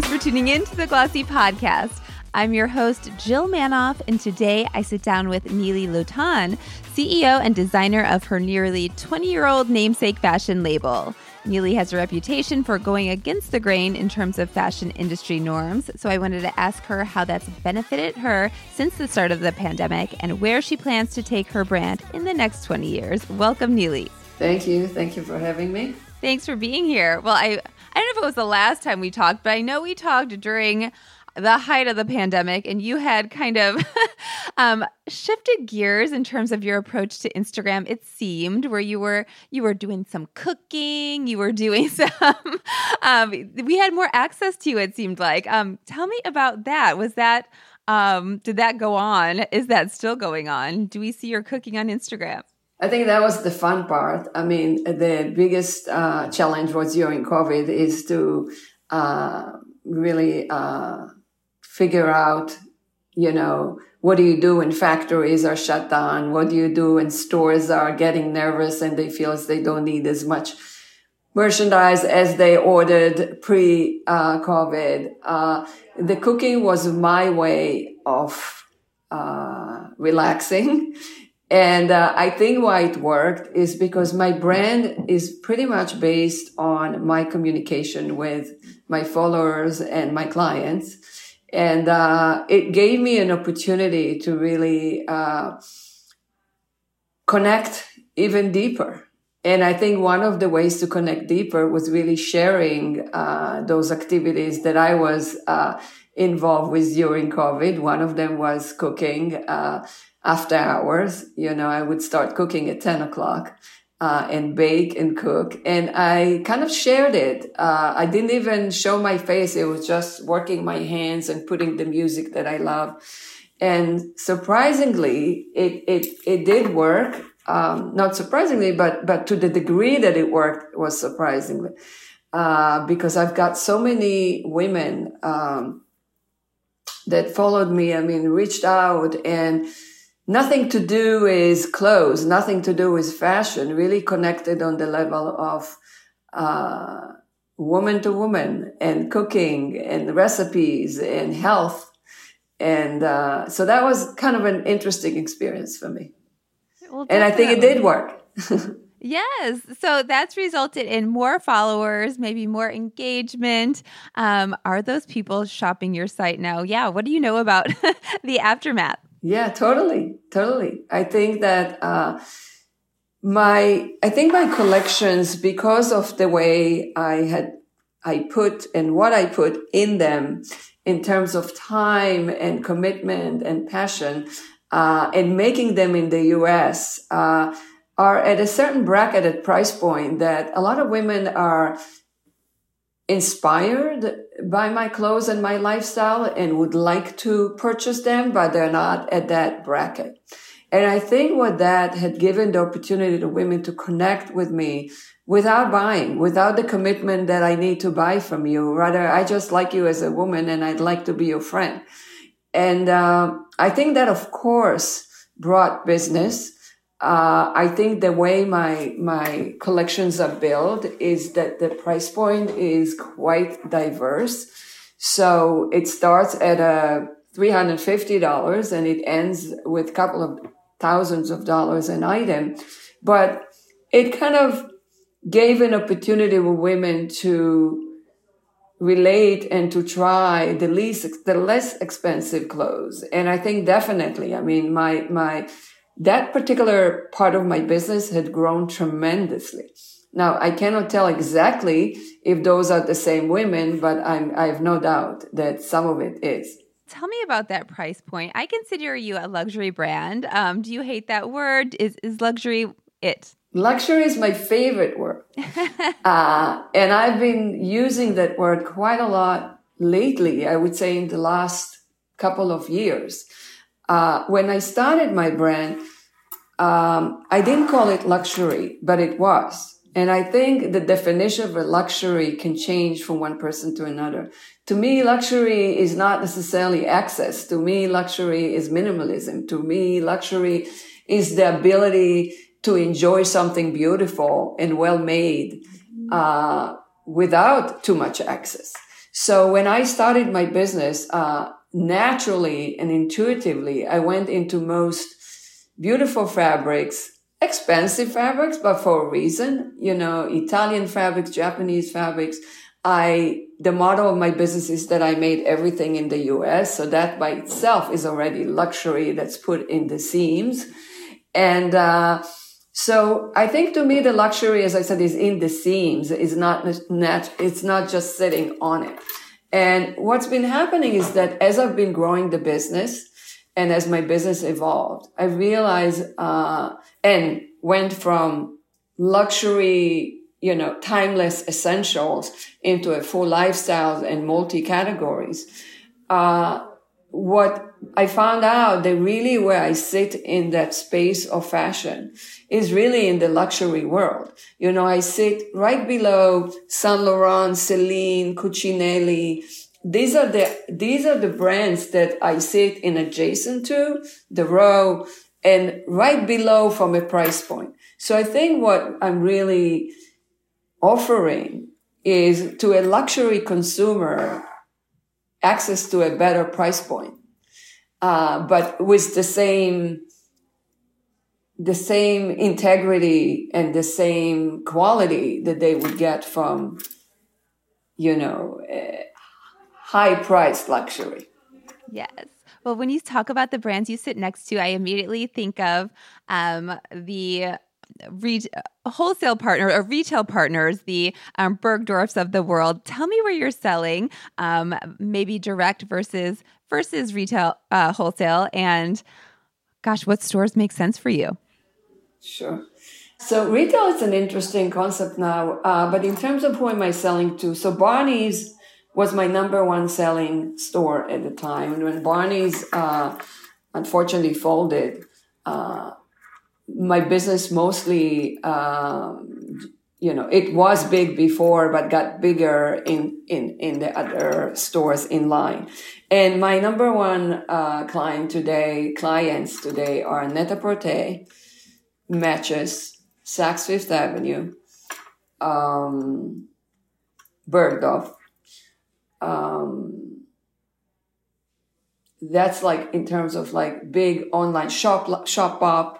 Thanks for tuning in to the Glossy Podcast. I'm your host, Jill Manoff, and today I sit down with Nili Lotan, CEO and designer of her nearly 20 year old namesake fashion label. Nili has a reputation for going against the grain in terms of fashion industry norms, so I wanted to ask her how that's benefited her since the start of the pandemic and where she plans to take her brand in the next 20 years. Welcome, Nili. Thank you. Thank you for having me. Thanks for being here. Well, I I don't know if it was the last time we talked, but I know we talked during the height of the pandemic and you had kind of um, shifted gears in terms of your approach to instagram it seemed where you were you were doing some cooking you were doing some um, we had more access to you it seemed like. Um, tell me about that. Was that um, did that go on? Is that still going on? Do we see your cooking on instagram I think that was the fun part. I mean, the biggest uh, challenge was during COVID is to uh, really uh, figure out, you know, what do you do when factories are shut down? What do you do when stores are getting nervous and they feel as they don't need as much merchandise as they ordered pre uh, COVID? Uh, the cooking was my way of uh, relaxing. And uh, I think why it worked is because my brand is pretty much based on my communication with my followers and my clients. And uh, it gave me an opportunity to really uh, connect even deeper. And I think one of the ways to connect deeper was really sharing uh, those activities that I was uh, involved with during COVID. One of them was cooking uh, after hours. You know, I would start cooking at 10 o'clock uh, and bake and cook. And I kind of shared it. Uh, I didn't even show my face. It was just working my hands and putting the music that I love. And surprisingly, it, it, it did work. Um, not surprisingly, but, but to the degree that it worked was surprisingly. Uh, because I've got so many women, um, that followed me. I mean, reached out and, nothing to do with clothes, nothing to do with fashion, really connected on the level of uh, woman to woman and cooking and recipes and health. And uh, so that was kind of an interesting experience for me. Well, and I think it did work. Yes. So that's resulted in more followers, maybe more engagement. Um, are those people shopping your site now? Yeah. What do you know about the aftermath? Yeah, totally, totally. I think that uh, my I think my collections, because of the way I had I put and what I put in them in terms of time and commitment and passion, uh, and making them in the U.S. Uh, are at a certain bracketed price point that a lot of women are inspired by my clothes and my lifestyle and would like to purchase them, but they're not at that bracket. And I think what that had given the opportunity to women to connect with me without buying, without the commitment that I need to buy from you. Rather, I just like you as a woman and I'd like to be your friend. And uh, I think that, of course, brought business uh, I think the way my my collections are built is that the price point is quite diverse. So it starts at a fifty dollars and it ends with a couple of thousands of dollars an item, but it kind of gave an opportunity for women to relate and to try the least the less expensive clothes and i think definitely i mean my my that particular part of my business had grown tremendously. Now, I cannot tell exactly if those are the same women, but I'm, I have no doubt that some of it is. Tell me about that price point. I consider you a luxury brand. Um, do you hate that word? Is, is luxury it? Luxury is my favorite word. uh, and I've been using that word quite a lot lately, I would say in the last couple of years. Uh, when I started my brand, um, I didn't call it luxury, but it was. And I think the definition of a luxury can change from one person to another. To me, luxury is not necessarily access. To me, luxury is minimalism. To me, luxury is the ability to enjoy something beautiful and well made, uh, without too much access. So when I started my business, uh, naturally and intuitively, I went into most beautiful fabrics, expensive fabrics, but for a reason, you know, Italian fabrics, Japanese fabrics. I, the motto of my business is that I made everything in the US. So that by itself is already luxury that's put in the seams. And, uh, so I think to me, the luxury, as I said, is in the seams. Is not, not, it's not just sitting on it. And what's been happening is that as I've been growing the business and as my business evolved, I realized, uh, and went from luxury, you know, timeless essentials into a full lifestyle and multi categories. Uh, what I found out that really where I sit in that space of fashion is really in the luxury world. You know, I sit right below Saint Laurent, Celine, Cucinelli. These are the, these are the brands that I sit in adjacent to the row and right below from a price point. So I think what I'm really offering is to a luxury consumer access to a better price point, uh, but with the same the same integrity and the same quality that they would get from, you know, high priced luxury. Yes. Well, when you talk about the brands you sit next to, I immediately think of um, the re- wholesale partner or retail partners, the um, Bergdorfs of the world. Tell me where you're selling, um, maybe direct versus versus retail uh, wholesale, and gosh, what stores make sense for you? Sure. So retail is an interesting concept now, uh, but in terms of who am I selling to? So Barney's was my number one selling store at the time, and when Barney's uh, unfortunately folded. Uh, my business mostly, um, you know, it was big before, but got bigger in, in, in the other stores in line. And my number one, uh, client today, clients today are Net-a-Porter, Matches, Saks Fifth Avenue, um, Bergdorf, um, that's like in terms of like big online shop Shopbop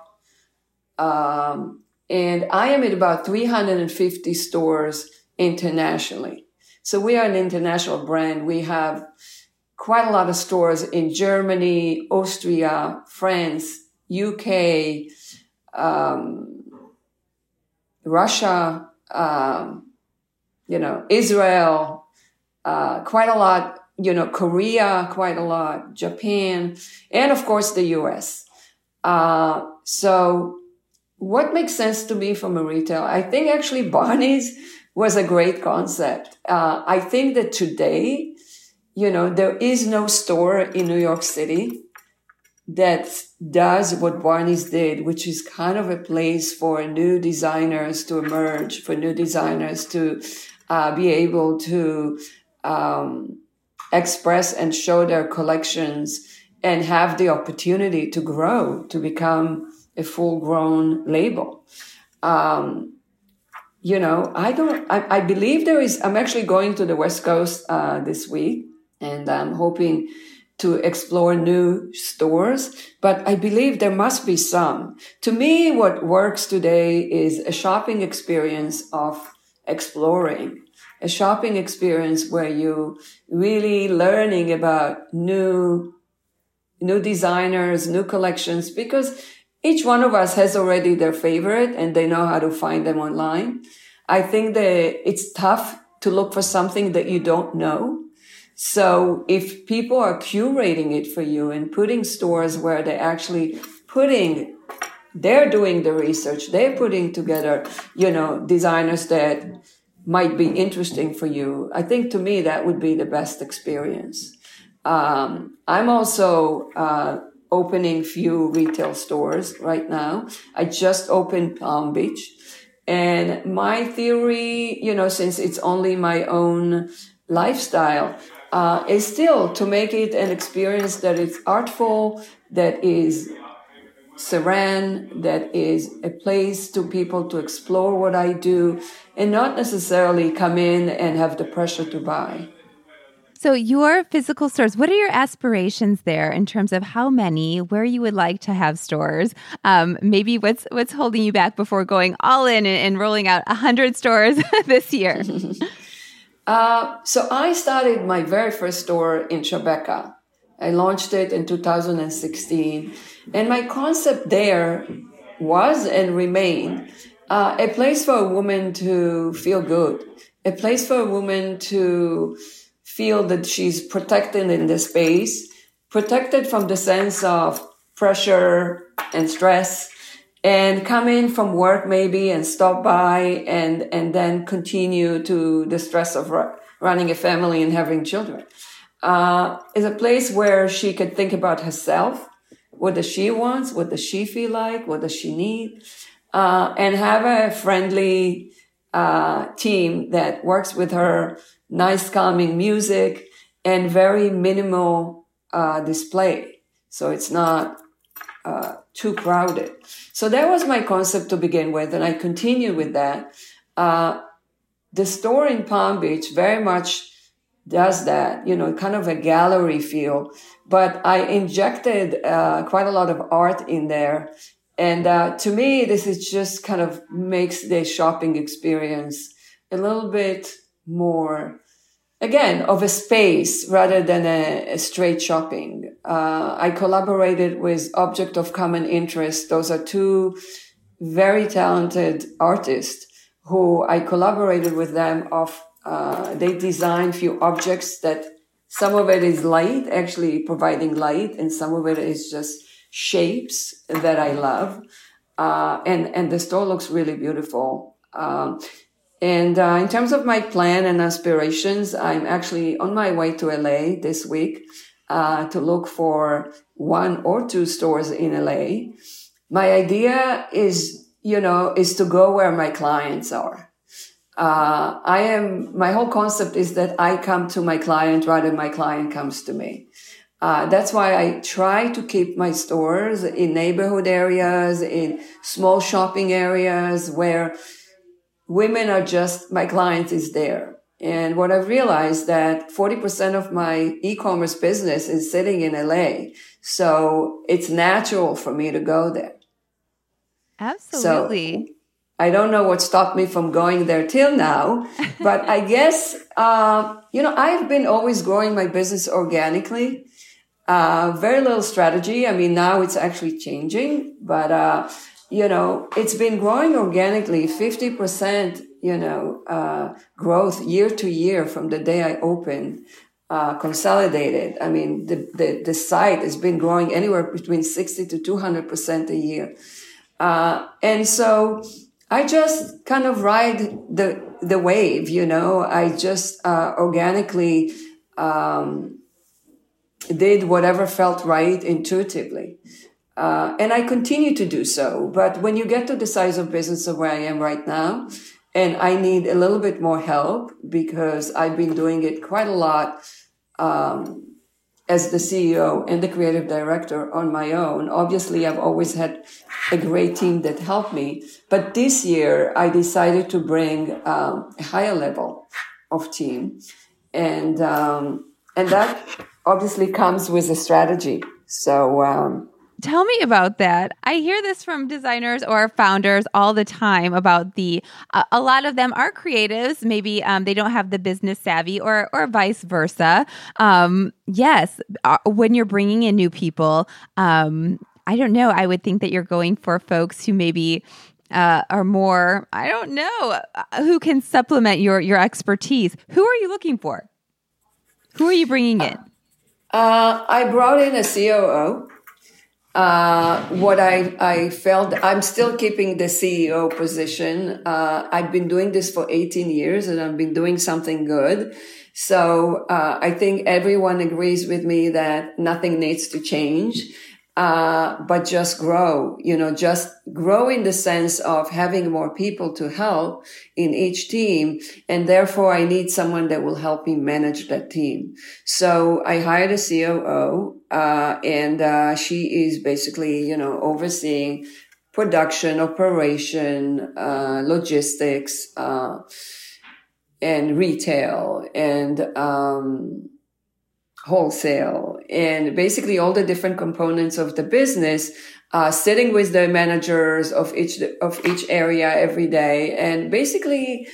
um, and I am at about 350 stores internationally. So we are an international brand. We have quite a lot of stores in Germany, Austria, France, UK, um, Russia, um, you know, Israel, uh, quite a lot, you know, Korea, quite a lot, Japan, and of course the US. Uh, so what makes sense to me from a retail? I think actually Barney's was a great concept. Uh, I think that today, you know, there is no store in New York City that does what Barney's did, which is kind of a place for new designers to emerge, for new designers to uh, be able to um, express and show their collections and have the opportunity to grow, to become a full grown label. Um, you know, I don't, I, I, believe there is, I'm actually going to the West Coast uh, this week and I'm hoping to explore new stores, but I believe there must be some. To me, what works today is a shopping experience of exploring, a shopping experience where you really learning about new, new designers, new collections, because each one of us has already their favorite and they know how to find them online. I think that it's tough to look for something that you don't know. So if people are curating it for you and putting stores where they're actually putting, they're doing the research, they're putting together, you know, designers that might be interesting for you. I think to me that would be the best experience. Um, I'm also, uh, opening few retail stores right now. I just opened Palm Beach. And my theory, you know, since it's only my own lifestyle, uh, is still to make it an experience that is artful, that is serene, that is a place to people to explore what I do and not necessarily come in and have the pressure to buy. So, your physical stores, what are your aspirations there in terms of how many, where you would like to have stores? Um, maybe what's what's holding you back before going all in and, and rolling out 100 stores this year? uh, so, I started my very first store in Tribeca. I launched it in 2016. And my concept there was and remained uh, a place for a woman to feel good, a place for a woman to feel that she's protected in the space, protected from the sense of pressure and stress, and come in from work maybe and stop by and and then continue to the stress of ru- running a family and having children. Uh, is a place where she could think about herself. What does she want? What does she feel like? What does she need? uh, and have a friendly uh, team that works with her, nice calming music, and very minimal uh, display. So it's not uh, too crowded. So that was my concept to begin with, and I continued with that. Uh, the store in Palm Beach very much does that, you know, kind of a gallery feel. But I injected uh, quite a lot of art in there and uh, to me, this is just kind of makes the shopping experience a little bit more, again, of a space rather than a, a straight shopping. Uh, I collaborated with Object of Common Interest. Those are two very talented artists who I collaborated with them of, uh, they designed few objects that some of it is light, actually providing light, and some of it is just shapes that I love. Uh, and, and the store looks really beautiful. Um, and uh, in terms of my plan and aspirations, I'm actually on my way to LA this week uh, to look for one or two stores in LA. My idea is, you know, is to go where my clients are. Uh, I am, my whole concept is that I come to my client rather than my client comes to me. Uh, that's why I try to keep my stores in neighborhood areas, in small shopping areas where women are just, my client is there. And what I've realized that 40% of my e-commerce business is sitting in LA. So it's natural for me to go there. Absolutely. So I don't know what stopped me from going there till now, but I guess, uh, you know, I've been always growing my business organically. Uh, very little strategy. I mean, now it's actually changing, but, uh, you know, it's been growing organically, 50%, you know, uh, growth year to year from the day I opened, uh, consolidated. I mean, the, the, the site has been growing anywhere between 60 to 200% a year. Uh, and so I just kind of ride the, the wave, you know, I just, uh, organically, um, did whatever felt right intuitively. Uh, and I continue to do so. But when you get to the size of business of where I am right now, and I need a little bit more help because I've been doing it quite a lot um, as the CEO and the creative director on my own. Obviously, I've always had a great team that helped me. But this year, I decided to bring um, a higher level of team, and um, and that obviously comes with a strategy. So, um, Tell me about that. I hear this from designers or founders all the time about the. A lot of them are creatives. Maybe um, they don't have the business savvy, or or vice versa. Um, yes, uh, when you're bringing in new people, um, I don't know. I would think that you're going for folks who maybe uh, are more. I don't know uh, who can supplement your your expertise. Who are you looking for? Who are you bringing in? Uh, I brought in a COO. Uh, what I, I felt, I'm still keeping the CEO position. Uh, I've been doing this for 18 years and I've been doing something good. So, uh, I think everyone agrees with me that nothing needs to change uh, but just grow, you know, just grow in the sense of having more people to help in each team. And therefore I need someone that will help me manage that team. So I hired a COO, uh, and, uh, she is basically, you know, overseeing production, operation, uh, logistics, uh, and retail and, um, wholesale. And basically all the different components of the business uh, sitting with the managers of each of each area every day. And basically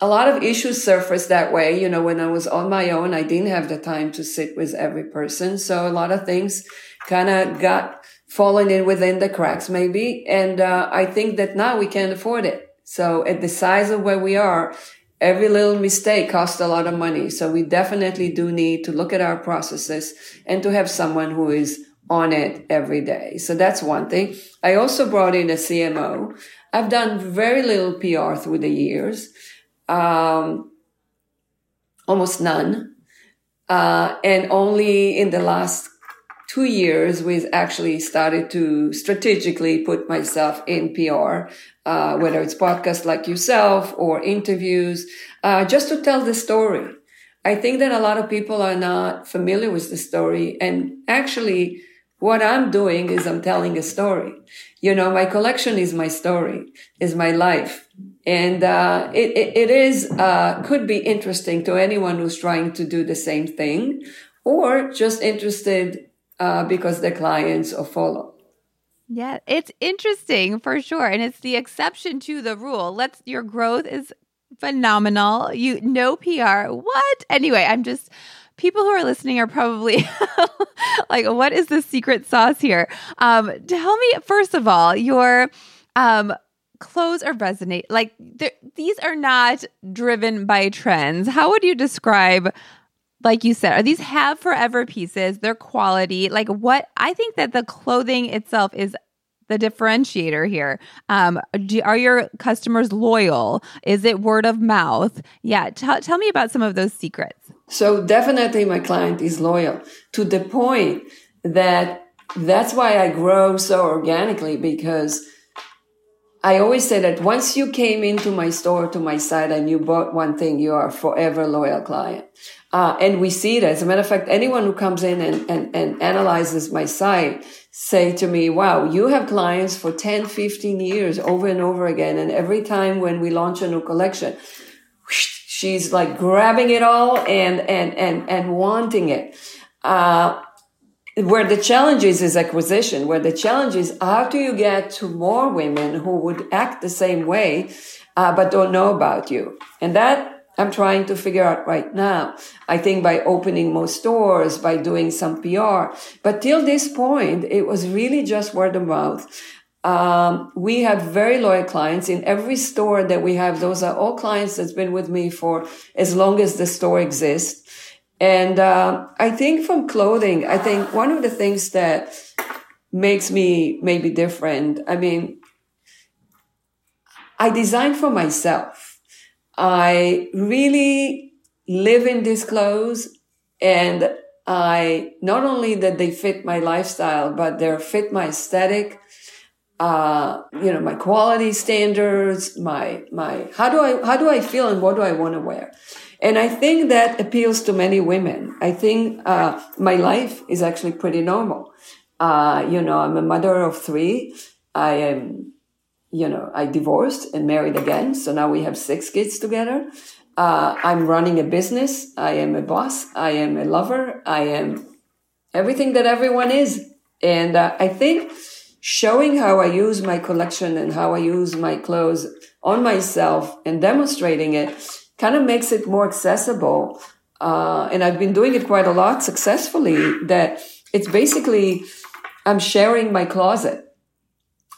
a lot of issues surface that way. You know when i was on my own i didn't have the time to sit with every person. So a lot of things kind of got fallen in within the cracks maybe. And uh, i think that now we can't afford it. So at the size of where we are every little mistake costs a lot of money so we definitely do need to look at our processes and to have someone who is on it every day. So that's one thing. I also brought in a CMO. I've done very little PR through the years, um, almost none. Uh, and only in the last two years, we've actually started to strategically put myself in PR, uh, whether it's podcasts like yourself or interviews, uh, just to tell the story. I think that a lot of people are not familiar with the story and actually what I'm doing is I'm telling a story. You know, my collection is my story, is my life. And, uh, it, it, it is, uh, could be interesting to anyone who's trying to do the same thing or just interested, uh, because their clients or follow. Yeah, it's interesting for sure. And it's the exception to the rule. Let's, your growth is phenomenal. You no PR. What? Anyway, I'm just people who are listening are probably like, what is the secret sauce here? Um, tell me, first of all, your um, clothes are resonate. Like, these are not driven by trends. How would you describe? Like you said, are these have forever pieces? Their quality, like what I think that the clothing itself is the differentiator here? Um, do, are your customers loyal? Is it word of mouth? Yeah, t- tell me about some of those secrets. So definitely my client is loyal to the point that that's why I grow so organically because I always say that once you came into my store, to my site, and you bought one thing, you are a forever loyal client. Uh, and we see that. As a matter of fact, anyone who comes in and, and, and analyzes my site say to me, wow, you have clients for 10, 15 years over and over again. And every time when we launch a new collection, she's like grabbing it all and, and, and, and wanting it. Uh, where the challenge is is acquisition, where the challenge is how do you get to more women who would act the same way, uh, but don't know about you? And that I'm trying to figure out right now. I think by opening more stores, by doing some PR. But till this point, it was really just word of mouth. Um, we have very loyal clients in every store that we have. Those are all clients that's been with me for as long as the store exists. And uh, I think from clothing, I think one of the things that makes me maybe different. I mean, I design for myself. I really live in these clothes and I not only that they fit my lifestyle, but they fit my aesthetic, uh, you know, my quality standards, my, my, how do I, how do I feel and what do I want to wear? And I think that appeals to many women. I think, uh, my life is actually pretty normal. Uh, you know, I'm a mother of three. I am, you know, I divorced and married again. So now we have six kids together. Uh, I'm running a business. I am a boss. I am a lover. I am everything that everyone is. And uh, I think showing how I use my collection and how I use my clothes on myself and demonstrating it kind of makes it more accessible. Uh, and I've been doing it quite a lot successfully that it's basically, I'm sharing my closet.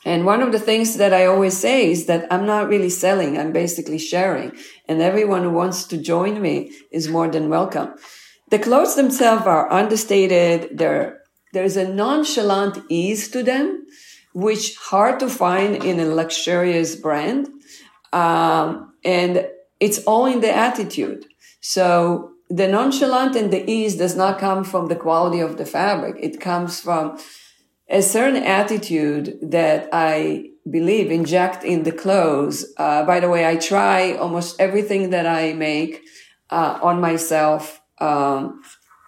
And one of the things that I always say is that I'm not really selling. I'm basically sharing and everyone who wants to join me is more than welcome. The clothes themselves are understated. They're, there's a nonchalant ease to them, which hard to find in a luxurious brand. Um, and it's all in the attitude. So the nonchalant and the ease does not come from the quality of the fabric. It comes from a certain attitude that I believe inject in the clothes. Uh, by the way, I try almost everything that I make uh, on myself. Um,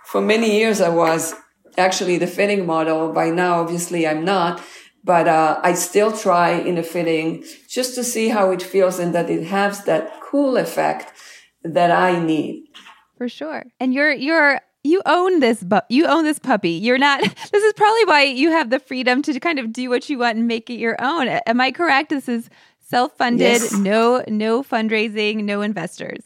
for many years, I was actually the fitting model. By now, obviously, I'm not but uh, I still try in a fitting just to see how it feels and that it has that cool effect that I need. For sure. And your your you own this but you own this puppy you're not this is probably why you have the freedom to kind of do what you want and make it your own am i correct this is self-funded yes. no no fundraising no investors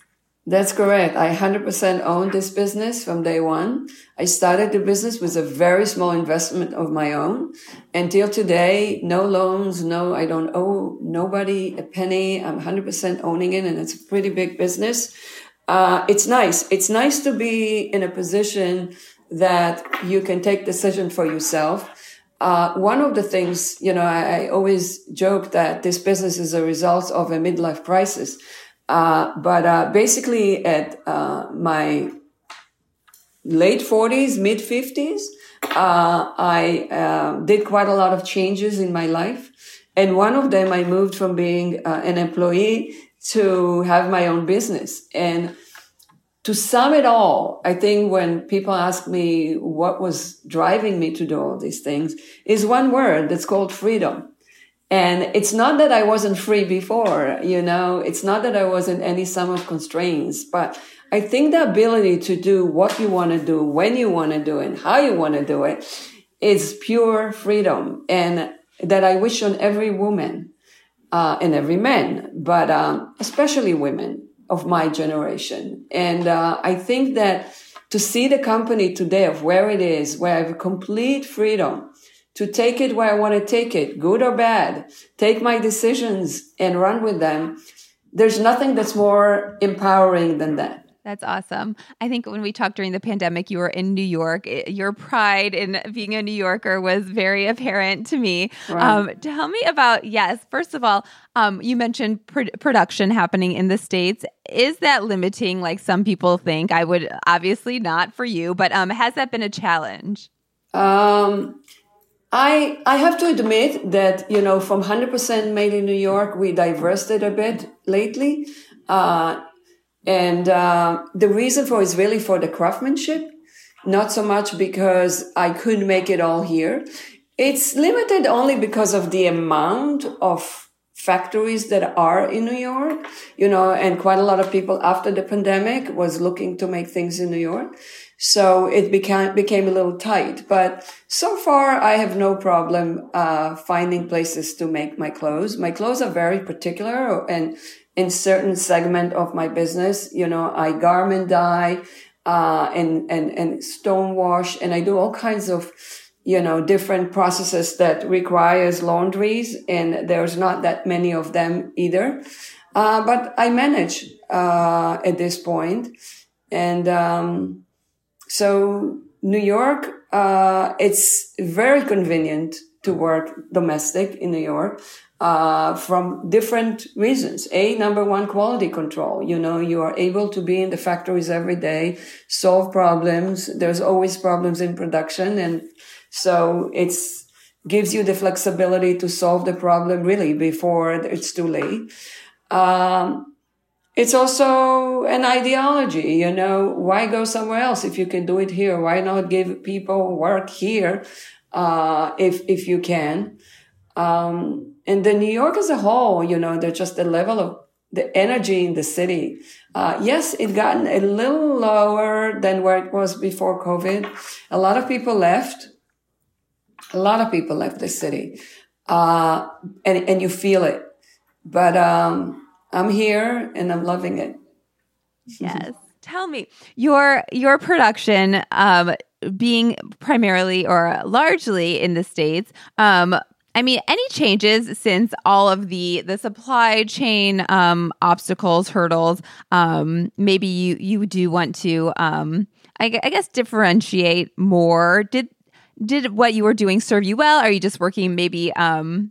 that's correct. I 100% own this business from day one. I started the business with a very small investment of my own. Until today, no loans, no, I don't owe nobody a penny. I'm 100% owning it and it's a pretty big business. Uh, it's nice. It's nice to be in a position that you can take decision for yourself. Uh, one of the things, you know, I, I, always joke that this business is a result of a midlife crisis. Uh, but uh, basically, at uh, my late 40s, mid 50s, uh, I uh, did quite a lot of changes in my life. And one of them, I moved from being an employee to have my own business. And to sum it all, I think when people ask me what was driving me to do all these things is one word that's called freedom. And it's not that I wasn't free before, you know, it's not that I wasn't any sum of constraints, but I think the ability to do what you want to do, when you want to do it, how you want to do it is pure freedom. And that I wish on every woman, uh, and every man, but, um, especially women of my generation. And, uh, I think that to see the company today of where it is, where I have complete freedom, to take it where I want to take it, good or bad, take my decisions and run with them. There's nothing that's more empowering than that. That's awesome. I think when we talked during the pandemic, you were in New York. Your pride in being a New Yorker was very apparent to me. Right. Um, tell me about, yes, first of all, um, you mentioned pr- production happening in the States. Is that limiting like some people think? I would obviously not for you, but um, has that been a challenge? Um, I I have to admit that you know from 100% made in New York we diversified a bit lately, uh, and uh, the reason for is really for the craftsmanship, not so much because I couldn't make it all here. It's limited only because of the amount of factories that are in New York, you know, and quite a lot of people after the pandemic was looking to make things in New York. So it became, became a little tight, but so far I have no problem, uh, finding places to make my clothes. My clothes are very particular and in certain segment of my business, you know, I garment dye, uh, and, and, and stone wash and I do all kinds of, you know, different processes that requires laundries and there's not that many of them either. Uh, but I manage, uh, at this point and, um, so New York, uh, it's very convenient to work domestic in New York. Uh, from different reasons. A, number one, quality control. You know, you are able to be in the factories every day, solve problems. There's always problems in production. And so it's, gives you the flexibility to solve the problem really before it's too late. Um, it's also an ideology, you know, why go somewhere else if you can do it here? Why not give people work here, uh, if, if you can? Um, and the New York as a whole, you know, there's just the level of the energy in the city. Uh, yes, it gotten a little lower than where it was before COVID. A lot of people left. A lot of people left the city. Uh, and, and you feel it. But, um, I'm here and I'm loving it. Yes. Tell me your your production um being primarily or largely in the states um I mean, any changes since all of the the supply chain um, obstacles, hurdles? Um, maybe you you do want to, um, I, I, guess, differentiate more. Did did what you were doing serve you well? Are you just working maybe, um,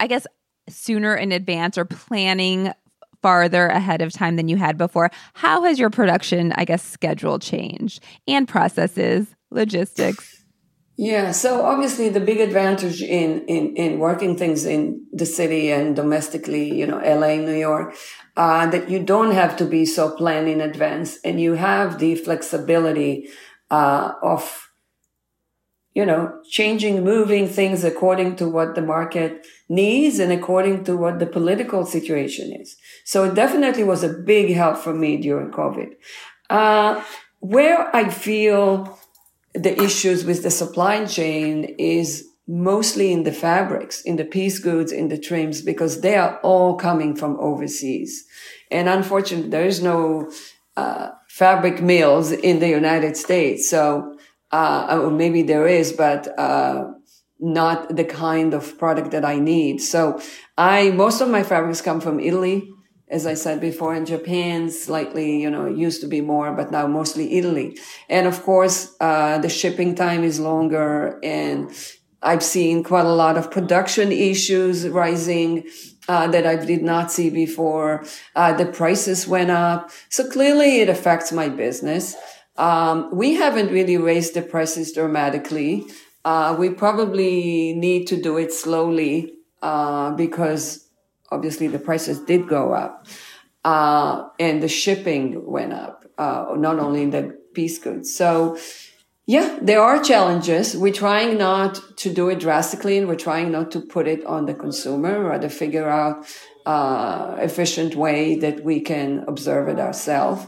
I guess, sooner in advance or planning farther ahead of time than you had before. How has your production, I guess, schedule changed and processes, logistics? Yeah, so obviously the big advantage in, in, in working things in the city and domestically, you know, LA, New York, uh, that you don't have to be so planned in advance and you have the flexibility, uh, of you know, changing, moving things according to what the market needs and according to what the political situation is. So it definitely was a big help for me during COVID. Uh, where I feel the issues with the supply chain is mostly in the fabrics, in the piece goods, in the trims, because they are all coming from overseas. And unfortunately, there is no uh, fabric mills in the United States. So, uh, or maybe there is, but uh, not the kind of product that I need. So, I most of my fabrics come from Italy as I said before, in Japan, slightly, you know, used to be more, but now mostly Italy. And of course, uh, the shipping time is longer and I've seen quite a lot of production issues rising. Uh, that I did not see before. Uh, the prices went up. So clearly it affects my business. Um, we haven't really raised the prices dramatically. Uh, we probably need to do it slowly, uh, because obviously the prices did go up. Uh, and the shipping went up, uh, not only in the piece goods. So, yeah, there are challenges. We're trying not to do it drastically and we're trying not to put it on the consumer, rather figure out uh, efficient way that we can observe it ourselves.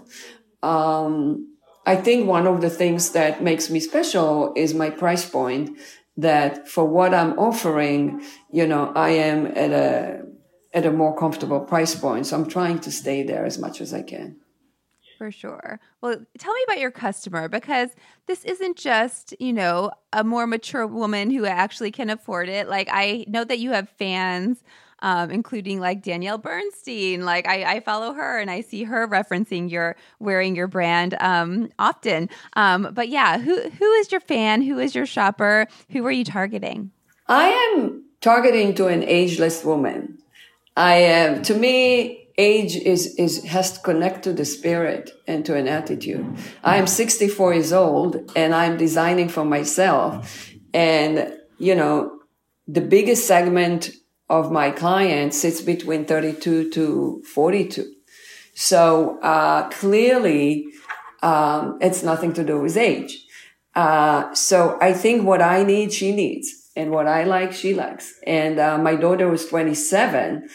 Um, I think one of the things that makes me special is my price point that for what I'm offering, you know, I am at a at a more comfortable price point. So I'm trying to stay there as much as I can. For sure. Well, tell me about your customer because this isn't just, you know, a more mature woman who actually can afford it. Like, I know that you have fans, um, including like Danielle Bernstein. Like, I, I, follow her and I see her referencing your wearing your brand um, often. Um, but yeah, who who is your fan? Who is your shopper? Who are you targeting? I am targeting to an ageless woman. I am, to me, age is, is, has to connect to the spirit and to an attitude. I am 64 years old and I'm designing for myself. And, you know, the biggest segment of my clients sits between 32 to 42. So, uh, clearly, um, it's nothing to do with age. Uh, so I think what I need, she needs and what I like, she likes. And uh, my daughter was 27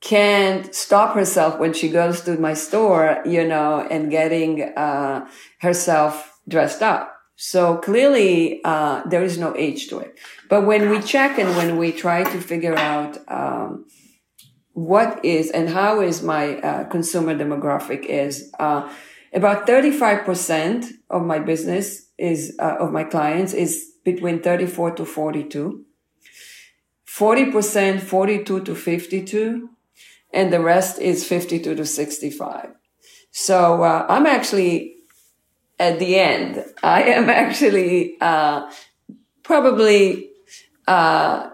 can't stop herself when she goes to my store, you know, and getting uh, herself dressed up. So clearly, uh, there is no age to it. But when we check and when we try to figure out um, what is and how is my uh, consumer demographic is uh, about 35% of my business is uh, of my clients is between 34 to 42 40% 42 to 52 and the rest is 52 to 65 so uh, i'm actually at the end i am actually uh, probably uh,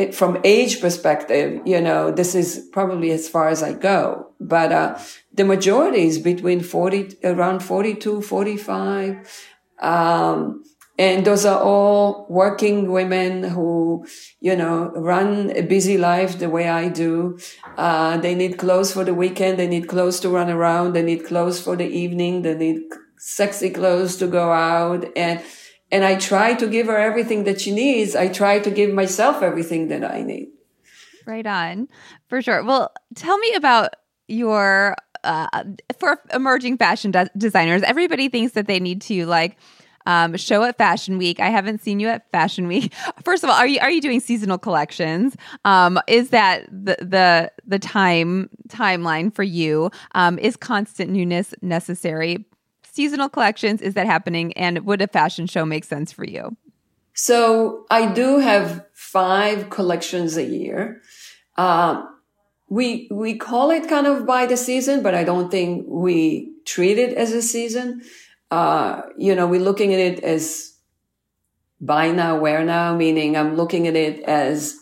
it, from age perspective, you know, this is probably as far as I go. But uh, the majority is between 40, around 42, 45. Um, and those are all working women who, you know, run a busy life the way I do. Uh, they need clothes for the weekend. They need clothes to run around. They need clothes for the evening. They need sexy clothes to go out. And, and I try to give her everything that she needs. I try to give myself everything that I need. Right on. For sure. Well, tell me about your, uh, for emerging fashion de- designers, everybody thinks that they need to like, um, show at Fashion Week. I haven't seen you at Fashion Week. First of all, are you are you doing seasonal collections? Um, is that the the the time timeline for you? Um, is constant newness necessary? Seasonal collections is that happening? And would a fashion show make sense for you? So I do have five collections a year. Uh, we we call it kind of by the season, but I don't think we treat it as a season uh, you know, we're looking at it as buy now, wear now, meaning I'm looking at it as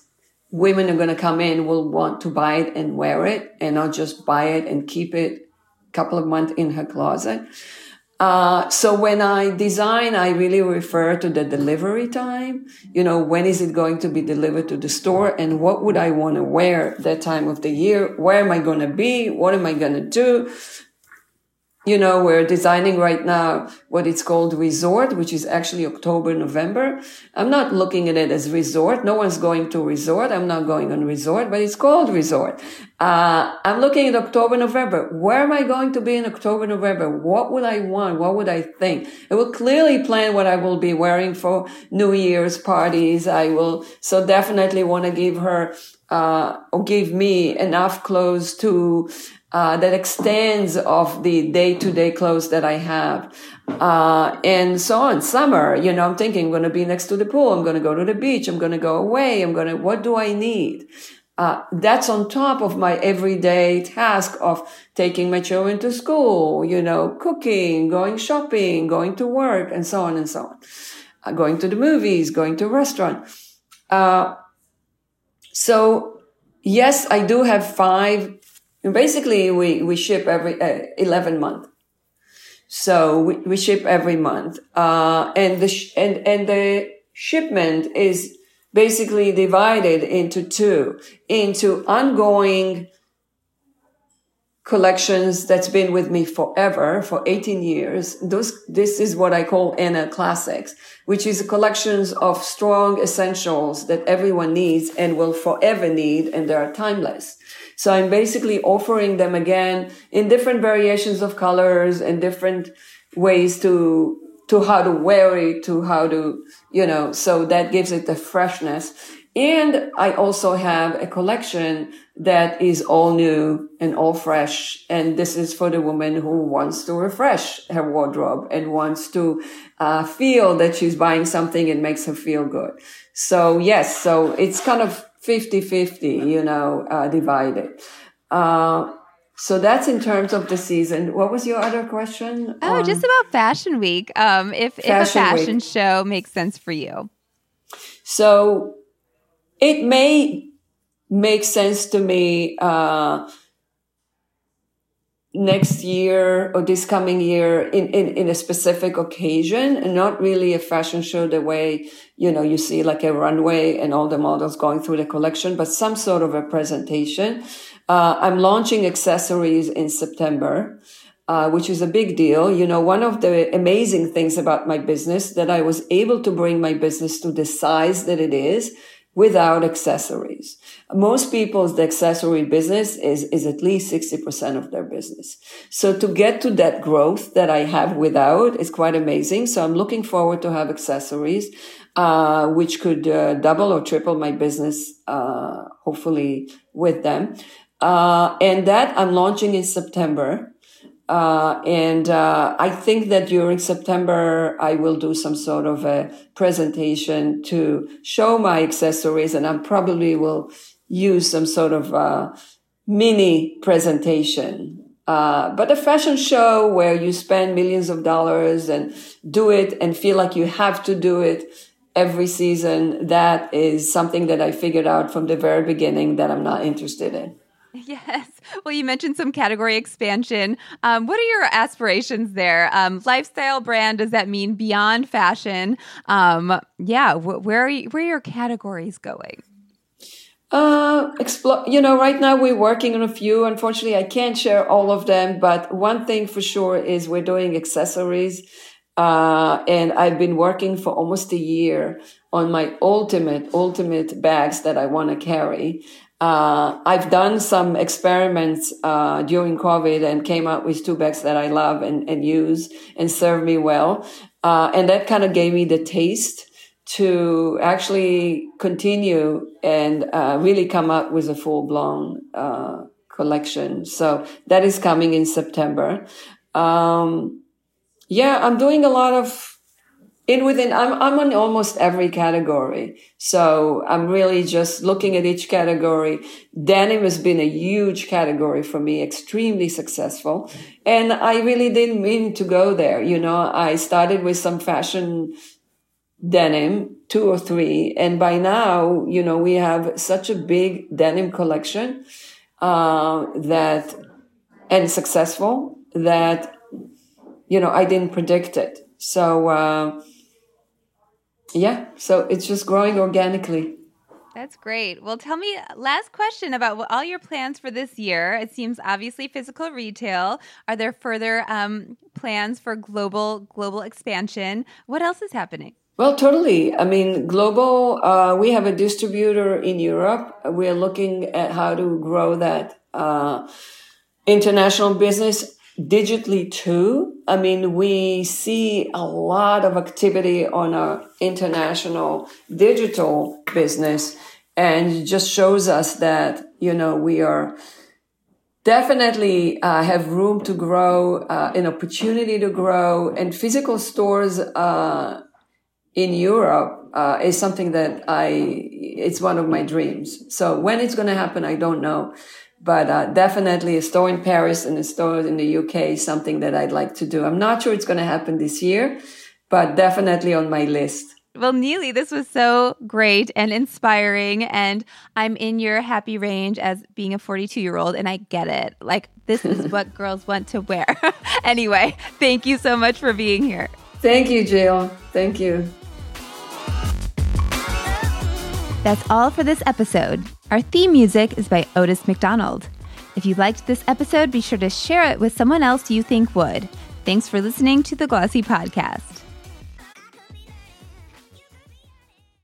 women are going to come in will want to buy it and wear it and not just buy it and keep it a couple of months in her closet. Uh, so when I design, I really refer to the delivery time. You know, when is it going to be delivered to the store and what would I want to wear that time of the year? Where am I going to be? What am I going to do? You know, we're designing right now what it's called resort, which is actually October, November. I'm not looking at it as resort. No one's going to resort. I'm not going on resort, but it's called resort. Uh, I'm looking at October, November. Where am I going to be in October, November? What would I want? What would I think? I will clearly plan what I will be wearing for New Year's parties. I will so definitely want to give her uh, or give me enough clothes to uh, that extends of the day-to-day clothes that I have. Uh, and so on. Summer, you know, I'm thinking I'm going to be next to the pool. I'm going to go to the beach. I'm going to go away. I'm going to, what do I need? Uh, that's on top of my everyday task of taking my children to school, you know, cooking, going shopping, going to work, and so on and so on. Uh, going to the movies, going to a restaurant. Uh, so yes, I do have five basically, we, we ship every uh, 11 month. So we, we ship every month. Uh, and the, sh- and, and the shipment is basically divided into two, into ongoing collections that's been with me forever for 18 years. Those, this is what I call Anna Classics, which is collections of strong essentials that everyone needs and will forever need, and they are timeless. So I'm basically offering them again in different variations of colors and different ways to, to how to wear it, to how to, you know, so that gives it the freshness. And I also have a collection that is all new and all fresh. And this is for the woman who wants to refresh her wardrobe and wants to uh, feel that she's buying something and makes her feel good. So yes, so it's kind of 50-50, you know, uh, divided. Uh, so that's in terms of the season. What was your other question? Oh, just about Fashion Week. Um, if, fashion if a fashion week. show makes sense for you. So it may make sense to me, uh, next year or this coming year in, in, in a specific occasion and not really a fashion show the way, you know, you see like a runway and all the models going through the collection, but some sort of a presentation. Uh, I'm launching accessories in September. Uh, which is a big deal. You know, one of the amazing things about my business that I was able to bring my business to the size that it is without accessories. Most people's the accessory business is, is at least 60% of their business. So to get to that growth that I have without is quite amazing. So I'm looking forward to have accessories, uh, which could uh, double or triple my business, uh, hopefully with them. Uh, and that I'm launching in September. Uh, and uh, I think that during September, I will do some sort of a presentation to show my accessories, and I probably will use some sort of uh, mini presentation. Uh, but a fashion show where you spend millions of dollars and do it and feel like you have to do it every season, that is something that I figured out from the very beginning that I'm not interested in. Yes. Well, you mentioned some category expansion. Um, what are your aspirations there? Um, lifestyle brand, does that mean beyond fashion? Um, yeah. Wh- where, are you, where are your categories going? Uh, you know, right now we're working on a few. Unfortunately, I can't share all of them, but one thing for sure is we're doing accessories. Uh, and I've been working for almost a year on my ultimate, ultimate bags that I want to carry. Uh, I've done some experiments uh, during COVID and came out with two bags that I love and, and use and serve me well. Uh, and that kind of gave me the taste to actually continue and uh, really come up with a full blown uh, collection. So that is coming in September. Um, yeah, I'm doing a lot of in within I'm I'm on almost every category. So I'm really just looking at each category. Denim has been a huge category for me, extremely successful. And I really didn't mean to go there. You know, I started with some fashion denim, two or three. And by now, you know, we have such a big denim collection, uh, that, and successful that, you know, I didn't predict it. So, uh, yeah, so it's just growing organically. That's great. Well, tell me, last question about all your plans for this year. It seems obviously physical retail. Are there further um, plans for global global expansion? What else is happening? Well, totally. I mean, global. Uh, we have a distributor in Europe. We're looking at how to grow that uh, international business digitally too. I mean, we see a lot of activity on our international digital business and it just shows us that, you know, we are definitely uh, have room to grow, uh, an opportunity to grow and physical stores, uh, in Europe, uh, is something that I, it's one of my dreams. So when it's going to happen, I don't know but uh, definitely a store in Paris and a store in the UK is something that I'd like to do. I'm not sure it's going to happen this year, but definitely on my list. Well, Nili, this was so great and inspiring. And I'm in your happy range as being a 42 year old, and I get it. Like, this is what girls want to wear. anyway, thank you so much for being here. Thank you, Jill. Thank you. That's all for this episode. Our theme music is by Otis McDonald. If you liked this episode, be sure to share it with someone else you think would. Thanks for listening to the Glossy Podcast.